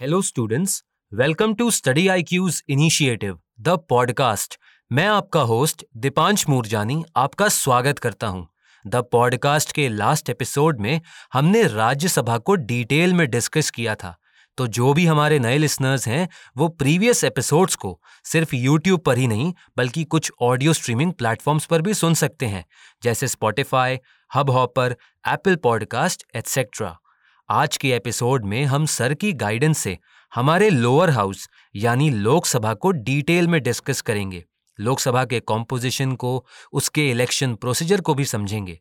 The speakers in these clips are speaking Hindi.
Hello students welcome to study I Q's initiative the podcast मैं आपका होस्ट दीपांश मूरजानी आपका स्वागत करता हूँ। द पॉडकास्ट के लास्ट एपिसोड में हमने राज्यसभा को डिटेल में डिस्कस किया था। तो जो भी हमारे नए लिसनर्स हैं, वो प्रीवियस एपिसोड्स को सिर्फ़ यूट्यूब पर ही नहीं, बल्कि कुछ ऑडियो स्ट्रीमिंग प्लेटफॉर्म्स पर भी सुन सकते हैं, जैसे Spotify Hubhopper Apple podcast etcetera आज के एपिसोड में हम सर की गाइडेंस से हमारे लोअर हाउस यानी लोकसभा को डिटेल में डिस्कस करेंगे। लोकसभा के कॉम्पोजिशन को, उसके इलेक्शन प्रोसीजर को भी समझेंगे।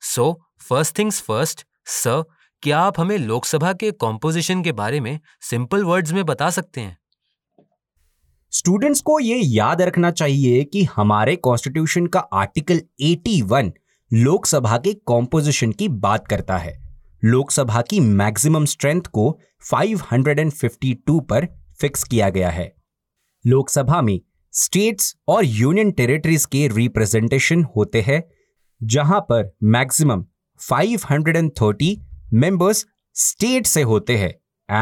So first things first sir क्या आप हमें लोकसभा के कॉम्पोजिशन के बारे में सिंपल वर्ड्स में बता सकते हैं? स्टूडेंट्स को यह याद रखना चाहिए कि हमारे कॉन्स्टिट्यूशन का आर्टिकल 81 लोकसभा के कॉम्पोजिशन की बात करता है। लोकसभा की मैक्सिमम स्ट्रेंथ को 552 पर फिक्स किया गया है। लोकसभा में स्टेट्स और यूनियन टेरिटरीज के रिप्रेजेंटेशन होते हैं, जहाँ पर मैक्सिमम 530 मेंबर्स स्टेट से होते हैं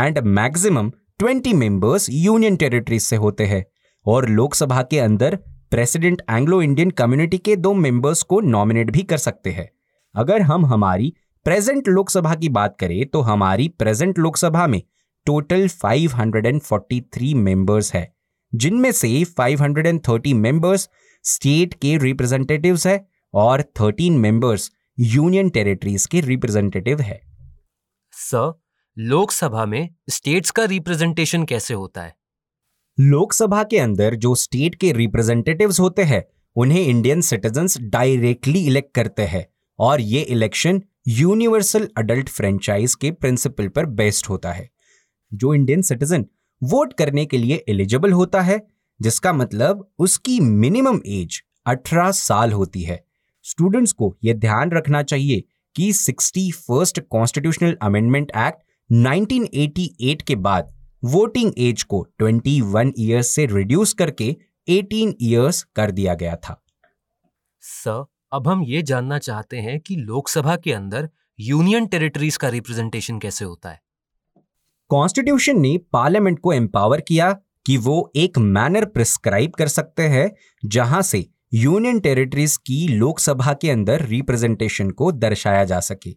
and maximum 20 members union territories से होते हैं और लोकसभा के अंदर प्रेसिडेंट एंग्लो इंडियन कम्युनिटी के दो मेंबर्स को नॉमिनेट भी कर सकते हैं। अगर हम हमारी प्रेजेंट लोकसभा की बात करें तो हमारी प्रेजेंट लोकसभा में टोटल 543 मेंबर्स है जिनमें से 530 मेंबर्स स्टेट के रिप्रेजेंटेटिव्स है और 13 मेंबर्स यूनियन टेरिटरीज के रिप्रेजेंटेटिव है। सर लोकसभा में स्टेट्स का रिप्रेजेंटेशन कैसे होता है? लोकसभा के अंदर जो स्टेट के रिप्रेजेंटेटिव्स होते हैं उन्हें इंडियन सिटीजन्स डायरेक्टली इलेक्ट करते हैं और ये इलेक्शन यूनिवर्सल अडल्ट फ्रेंचाइज के प्रिंसिपल पर बेस्ड होता है। जो इंडियन सिटीजन वोट करने के लिए एलिजिबल होता है, जिसका मतलब उसकी मिनिमम एज 18 साल होती है। स्टूडेंट्स को यह ध्यान रखना चाहिए कि sixty first constitutional amendment act 1988 के बाद वोटिंग एज को 21 इयर्स से रिड्यूस करके 18 इयर्स कर दिया गया था। सर अब हम ये जानना चाहते हैं कि लोकसभा के अंदर यूनियन टेरिटरीज का रिप्रेजेंटेशन कैसे होता है। कॉन्स्टिट्यूशन ने पार्लियामेंट को एम्पावर किया कि वो एक मैनर प्रिस्क्राइब कर सकते हैं, जहाँ से यूनियन टेरिटरीज की लोकसभा के अंदर रिप्रेजेंटेशन को दर्शाया जा सके।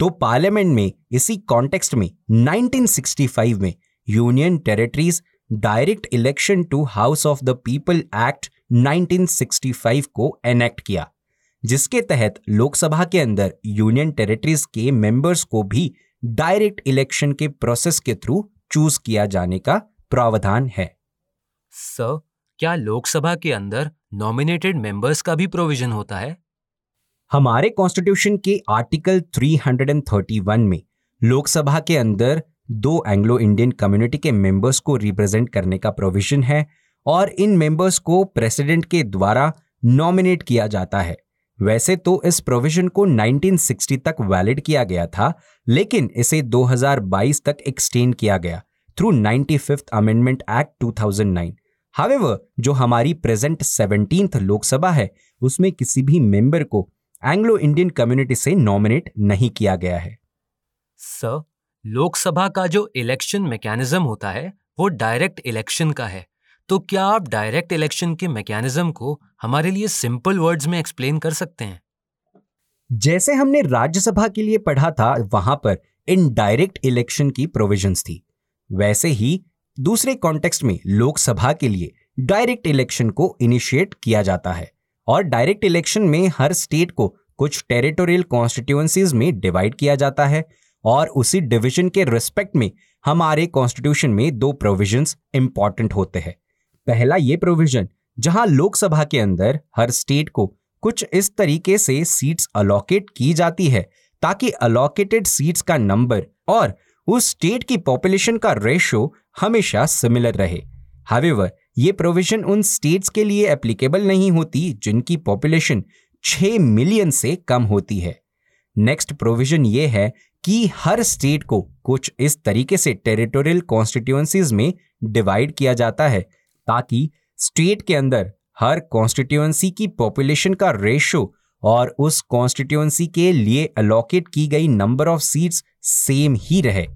तो पार्लियामेंट में, इसी कॉन्टेक्स्ट में 1965 में union territories direct election to house of the people act 1965 को एनेक्ट किया। जिसके तहत लोकसभा के अंदर यूनियन टेरिटरीज के मेंबर्स को भी डायरेक्ट इलेक्शन के प्रोसेस के थ्रू चूज़ किया जाने का प्रावधान है। सर क्या लोकसभा के अंदर नॉमिनेटेड मेंबर्स का भी प्रोविज़न होता है? हमारे कॉन्स्टिट्यूशन के आर्टिकल 331 में लोकसभा के अंदर दो एंग्लो इंडियन कम्युनिटी के मेंबर्स को रिप्रेजेंट करने का प्रोविज़न है और इन मेंबर्स को प्रेसिडेंट के द्वारा नॉमिनेट किया जाता है। वैसे तो इस प्रोविज़न को 1960 तक वैलिड किया गया था, लेकिन इसे 2022 तक एक्सटेंड किया गया through ninety fifth amendment act 2009 however जो हमारी प्रेजेंट सेवनटींथ लोकसभा है, उसमें किसी भी मेंबर को एंग्लो इंडियन कम्युनिटी से नॉमिनेट नहीं किया गया है। सर लोकसभा का जो इलेक्शन मैकेनिज्म होता है, वो डायरेक्ट इलेक्शन का है। तो क्या आप डायरेक्ट इलेक्शन के मैकेनिज्म को हमारे लिए सिंपल वर्ड्स में एक्सप्लेन कर सकते हैं? जैसे हमने राज्यसभा के लिए पढ़ा था, वहाँ पर इन डायरेक्ट इलेक्शन की प्रोविजंस थी। वैसे ही दूसरे कॉन्टेक्स्ट में लोकसभा के लिए डायरेक्ट इलेक्शन को इनिशिएट किया जाता है और डायरेक्ट इलेक्शन में हर स्टेट को कुछ टेरिटोरियल कॉन्स्टिट्यूएंसीज में डिवाइड किया जाता है और उसी डिवीज़न के रिस्पेक्ट में हमारे कॉन्स्टिट्यूशन में दो प्रोविजंस इंपॉर्टेंट होते हैं। पहला ये प्रोविज़न जहाँ लोकसभा के अंदर हर स्टेट को कुछ इस तरीके से सीट्स अलोकेट की जाती है, ताकि अलोकेटेड सीट्स का नंबर और उस स्टेट की पॉपुलेशन का रेशो हमेशा सिमिलर रहे। हावेवर ये प्रोविज़न उन स्टेट्स के लिए एप्लीकेबल नहीं होती जिनकी पॉपुलेशन 6 मिलियन से कम होती है। नेक्स्ट प्रोविज़न ये है कि हर स्टेट को कुछ इस तरीके से टेरिटोरियल कॉन्स्टिट्यूएंसीज में डिवाइड किया जाता है ताकि स्टेट के अंदर हर कॉन्स्टिट्यूएंसी की पॉपुलेशन का रेशो और उस कॉन्स्टिट्यूएंसी के लिए अलॉकेट की गई नंबर ऑफ़ सीट्स सेम ही रहे।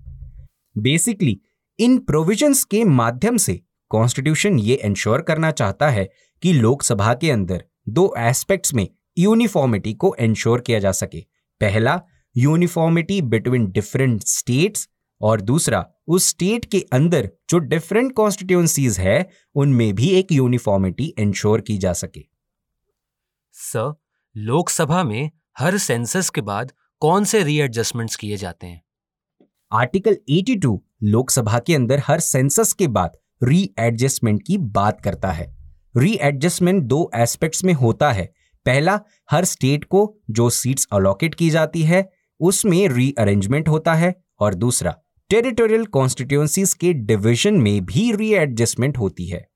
बेसिकली इन प्रोविजंस के माध्यम से कॉन्स्टिट्यूशन ये इंश्योर करना चाहता है कि लोकसभा के अंदर दो एस्पेक्ट्स में यूनिफॉर्मिटी को इंश्योर किया जा सके। पहला यूनिफॉर्मिटी बिटवीन डिफरेंट स्टेट्स और दूसरा उस स्टेट के अंदर जो डिफरेंट कॉन्स्टिट्यूंसीज है उनमें भी एक यूनिफॉर्मिटी इंश्योर की जा सके। सर लोकसभा में हर सेंसस के बाद कौन से रीएडजस्टमेंट्स किए जाते हैं? आर्टिकल 82 लोकसभा के अंदर हर सेंसस के बाद रीएडजस्टमेंट की बात करता है। रीएडजस्टमेंट दो एस्पेक्ट्स में होता है। पहला हर स्टेट को जो सीट्स अलॉकेट की जाती है उसमें रीअरेंजमेंट होता है और दूसरा टेरिटोरियल कॉन्स्टिट्यूंसीज के डिवीज़न में भी रीएडजस्टमेंट होती है।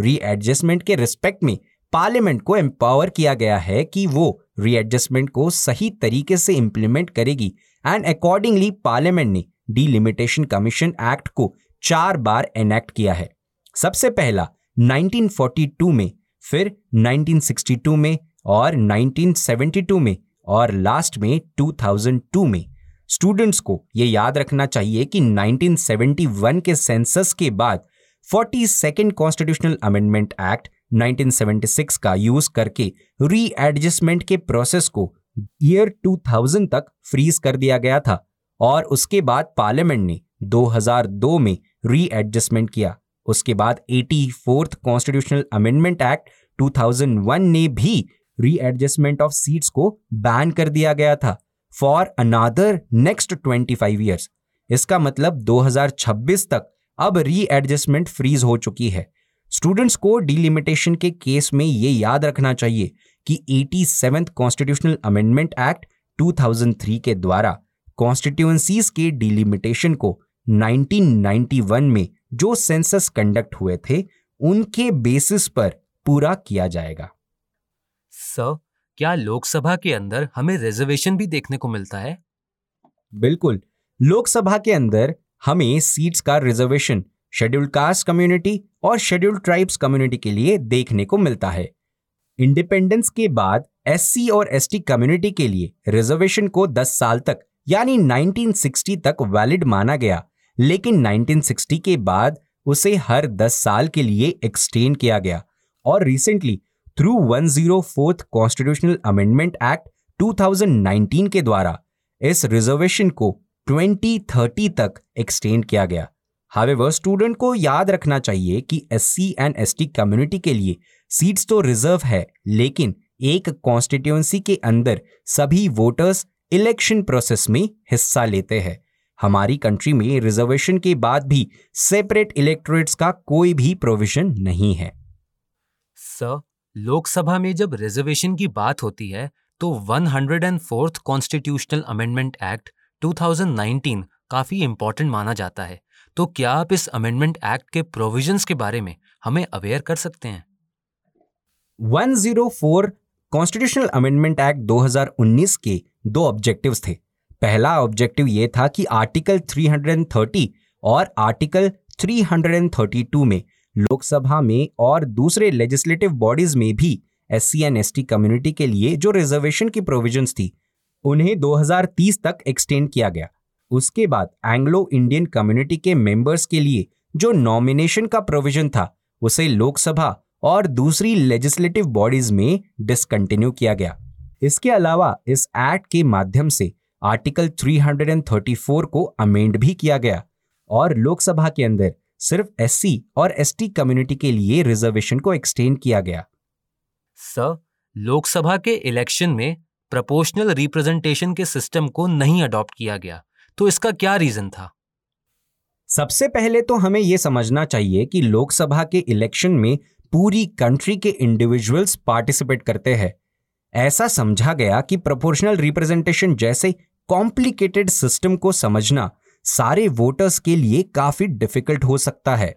रीएडजस्टमेंट के रिस्पेक्ट में पार्लियामेंट को एम्पावर किया गया है कि वो रीएडजस्टमेंट को सही तरीके से इंप्लीमेंट करेगी एंड अकॉर्डिंगली पार्लियामेंट ने डीलिमिटेशन कमीशन एक्ट को चार बार एनेक्ट किया है। सबसे पहला 1942 में, फिर 1962 में और 1972 में और लास्ट में 2002 में। स्टूडेंट्स को यह याद रखना चाहिए कि 1971 के सेंसस के बाद forty second constitutional amendment act 1976 का यूज़ करके री एडजस्टमेंट के प्रोसेस को ईयर 2000 तक फ्रीज कर दिया गया था और उसके बाद पार्लियामेंट ने 2002 में री एडजस्टमेंट किया। उसके बाद eighty fourth constitutional amendment act 2001 ने भी री एडजस्टमेंट ऑफ़ सीट्स को बैन कर दिया गया था। फॉर अनादर नेक्स्ट 25 ईयर्स इसका मतलब 2026 तक अब री एडजस्टमेंट फ्रीज हो चुकी है। स्टूडेंट्स को डिलिमिटेशन के केस में ये याद रखना चाहिए कि eighty seventh constitutional amendment act 2003 के द्वारा कॉन्स्टिट्यूएंसीज के डिलिमिटेशन को 1991 में जो सेंसस कंडक्ट हुए थे, उनके बेसिस पर पूरा किया जाएगा। सर क्या लोकसभा के अंदर हमें रिजर्वेशन भी देखने को मिलता है? बिल्कुल। लोकसभा के अंदर हमें सीट्स का रिजर्वेशन शेड्यूल्ड कास्ट कम्युनिटी और शेड्यूल्ड ट्राइब्स कम्युनिटी के लिए देखने को मिलता है। इंडिपेंडेंस के बाद एससी और एसटी कम्युनिटी के लिए रिजर्वेशन को 10 साल तक, यानी 1960 तक वैलिड माना गया। लेकिन 1960 के बाद उसे हर 10 साल के लिए एक्सटेंड किया गया। और recently through 104th constitutional amendment act 2019 के द्वारा इस रिजर्वेशन को 2030 तक एक्सटेंड किया गया। हावेवर स्टूडेंट को याद रखना चाहिए कि S C and S T community के लिए सीट्स तो रिज़र्व है, लेकिन एक कॉन्स्टिट्यूंसी के अंदर सभी वोटर्स इलेक्शन प्रोसेस में हिस्सा लेते हैं। हमारी कंट्री में रिजर्वेशन के बाद भी सेपरेट इलेक्टोरेट्स का कोई भी प्रोविज़न नहीं है। सर लोकसभा में जब रिजर्वेशन की बात होती है तो 104th कॉन्स्टिट्यूशनल अमेंडमेंट एक्ट 2019 काफ़ी इंपॉर्टेंट माना जाता है। तो क्या आप इस अमेंडमेंट एक्ट के प्रोविजंस के बारे में हमें अवेयर कर सकते हैं? 104 कॉन्स्टिट्यूशनल अमेंडमेंट एक्ट 2019 के दो ऑब्जेक्टिव्स थे। पहला ऑब्जेक्टिव यह था कि आर्टिकल 330 और आर्टिकल 332 में लोकसभा में और दूसरे लेजिस्लेटिव बॉडीज में भी S C and S T community के लिए जो रिजर्वेशन की प्रोविजंस थी, उन्हें 2030 तक एक्सटेंड किया गया। उसके बाद एंग्लो इंडियन कम्युनिटी के मेंबर्स के लिए जो नॉमिनेशन का प्रोविज़न था, उसे लोकसभा और दूसरी लेजिस्लेटिव बॉडीज में डिसकंटिन्यू किया गया। इसके अलावा इस एक्ट के माध्यम से आर्टिकल 334 को अमेंड भी किया गया और लोकसभा के अंदर सिर्फ़ एससी और एसटी कम्युनिटी के लिए रिजर्वेशन को एक्सटेंड किया गया। सर लोकसभा के इलेक्शन में प्रपोर्शनल रिप्रेजेंटेशन के सिस्टम को नहीं अडॉप्ट किया गया तो इसका क्या रीजन था? सबसे पहले तो हमें यह समझना चाहिए कि लोकसभा के इलेक्शन में पूरी कंट्री के इंडिविजुअल्स पार्टिसिपेट करते हैं। ऐसा समझा गया कि प्रोपोर्शनल रिप्रेजेंटेशन जैसे कॉम्प्लिकेटेड सिस्टम को समझना सारे वोटर्स के लिए काफ़ी डिफ़िकल्ट हो सकता है।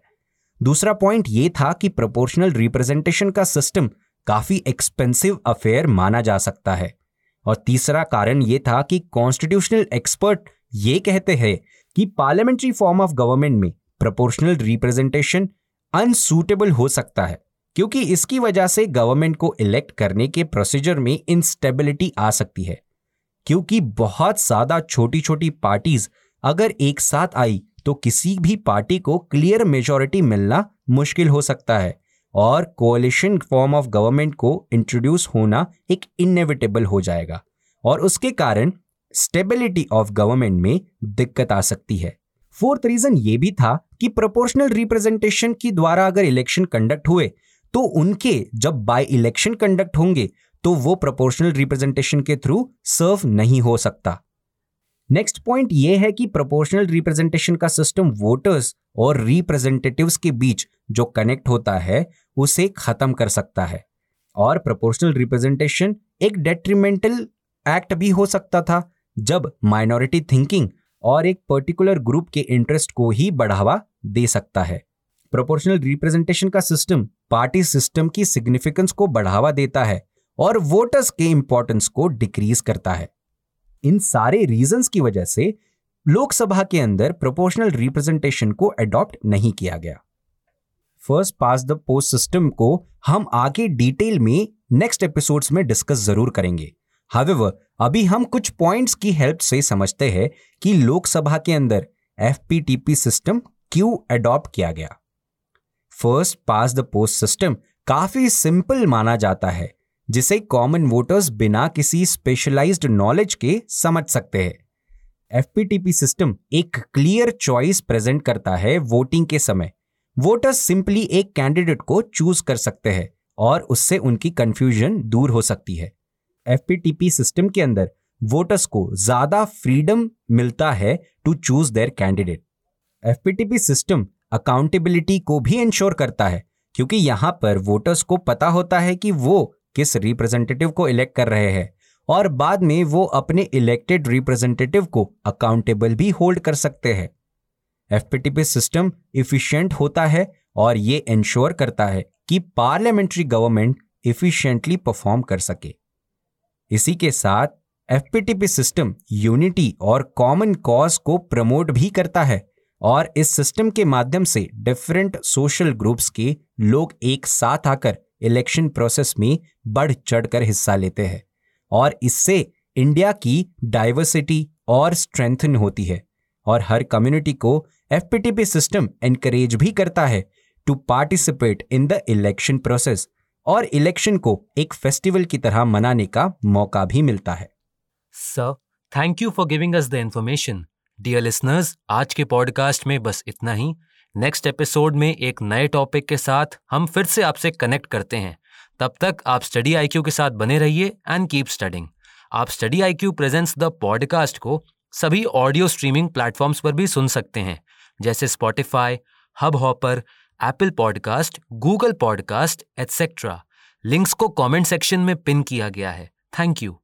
दूसरा पॉइंट यह था कि प्रोपोर्शनल रिप्रेजेंटेशन का सिस्टम काफ़ी एक्सपेंसिव अफेयर माना जा सकता है। और तीसरा कारण यह था कि कॉन्स्टिट्यूशनल एक्सपर्ट ये कहते हैं कि पार्लियामेंट्री फॉर्म ऑफ़ गवर्नमेंट में प्रोपोर्शनल रिप्रेजेंटेशन अनसूटेबल हो सकता है, क्योंकि इसकी वजह से गवर्नमेंट को इलेक्ट करने के प्रोसीजर में इंस्टेबिलिटी आ सकती है, क्योंकि बहुत ज़्यादा छोटी छोटी पार्टीज़ अगर एक साथ आई तो किसी भी पार्टी को क्लियर मेजोरिटी मिलना मुश्किल हो सकता है और कोलिशन फॉर्म ऑफ़ गवर्नमेंट को इंट्रोड्यूस होना एक इनएविटेबल हो जाएगा और उसके कारण स्टेबिलिटी ऑफ़ गवर्नमेंट में दिक्कत आ सकती है। फोर्थ रीजन ये भी था कि प्रोपोर्शनल रिप्रेजेंटेशन की द्वारा अगर इलेक्शन कंडक्ट हुए तो उनके जब बाय इलेक्शन कंडक्ट होंगे तो वो प्रोपोर्शनल रिप्रेजेंटेशन के थ्रू सर्व नहीं हो सकता। नेक्स्ट पॉइंट ये है कि प्रोपोर्शनल रिप्रेजेंटेशन का सिस्टम वोटर्स और रिप्रेजेंटेटिव्स के बीच जो कनेक्ट होता है, उसे खत्म कर सकता है। और प्रोपोर्शनल रिप्रेजेंटेशन एक डेट्रीमेंटल एक्ट भी हो सकता था, जब माइनॉरिटी थिंकिंग और एक पर्टिकुलर ग्रुप के इंटरेस्ट को ही बढ़ावा दे सकता है। प्रोपोर्शनल रिप्रेजेंटेशन का सिस्टम पार्टी सिस्टम की सिग्निफिकेंस को बढ़ावा देता है और वोटर्स के इंपॉर्टेंस को डिक्रीज करता है। इन सारे रीजंस की वजह से लोकसभा के अंदर प्रोपोर्शनल रिप्रेजेंटेशन को अडॉप्ट नहीं किया गया। First past the post system को हम आगे डिटेल में नेक्स्ट एपिसोड्स में डिस्कस ज़रूर करेंगे। हावेवर अभी हम कुछ पॉइंट्स की हेल्प से समझते हैं कि लोकसभा के अंदर एफ़ सिस्टम क्यों अडॉप्ट किया गया। First past the post system काफ़ी सिंपल माना जाता है। जिसे कॉमन वोटर्स बिना किसी स्पेशलाइज्ड नॉलेज के समझ सकते हैं। एफपीटीपी सिस्टम एक क्लियर चॉइस प्रेजेंट करता है वोटिंग के समय। वोटर्स सिंपली एक कैंडिडेट को चूज़ कर सकते हैं और उससे उनकी कंफ्यूजन दूर हो सकती है। एफ़ सिस्टम के अंदर वोटर्स को ज़्यादा फ्रीडम मिलता है to choose their candidate FPTP system accountability को भी इंश्योर करता है, क्योंकि यहाँ पर वोटर्स को पता होता है कि वो किस रिप्रेजेंटेटिव को इलेक्ट कर रहे हैं और बाद में वो अपने इलेक्टेड रिप्रेजेंटेटिव को अकाउंटेबल भी होल्ड कर सकते हैं। एफपीटीपी सिस्टम इफिशियंट होता है और ये इंश्योर करता है कि पार्लियामेंट्री गवर्नमेंट इफिशियंटली परफॉर्म कर सके। इसी के साथ एफपीटीपी सिस्टम यूनिटी और कॉमन कॉज को प्रमोट भी करता है और इस सिस्टम के माध्यम से डिफरेंट सोशल ग्रुप्स के लोग एक साथ आकर इलेक्शन प्रोसेस में बढ़ चढ़कर हिस्सा लेते हैं और इससे इंडिया की डाइवर्सिटी और स्ट्रेंथन होती है और हर कम्युनिटी को एफपीटीपी सिस्टम एनकरेज भी करता है to participate in the election process और इलेक्शन को एक फेस्टिवल की तरह मनाने का मौका भी मिलता है। Sir thank you for giving us the information dear listeners आज के पॉडकास्ट में बस इतना ही। नेक्स्ट एपिसोड में एक नए टॉपिक के साथ हम फिर से आपसे कनेक्ट करते हैं। तब तक आप स्टडी आईक्यू के साथ बने रहिए एंड कीप स्टडिंग आप study I Q presents the podcast को सभी ऑडियो स्ट्रीमिंग प्लेटफॉर्म्स पर भी सुन सकते हैं, जैसे Spotify hub hopper Apple podcast Google podcast etcetera links को कमेंट सेक्शन में पिन किया गया है। Thank you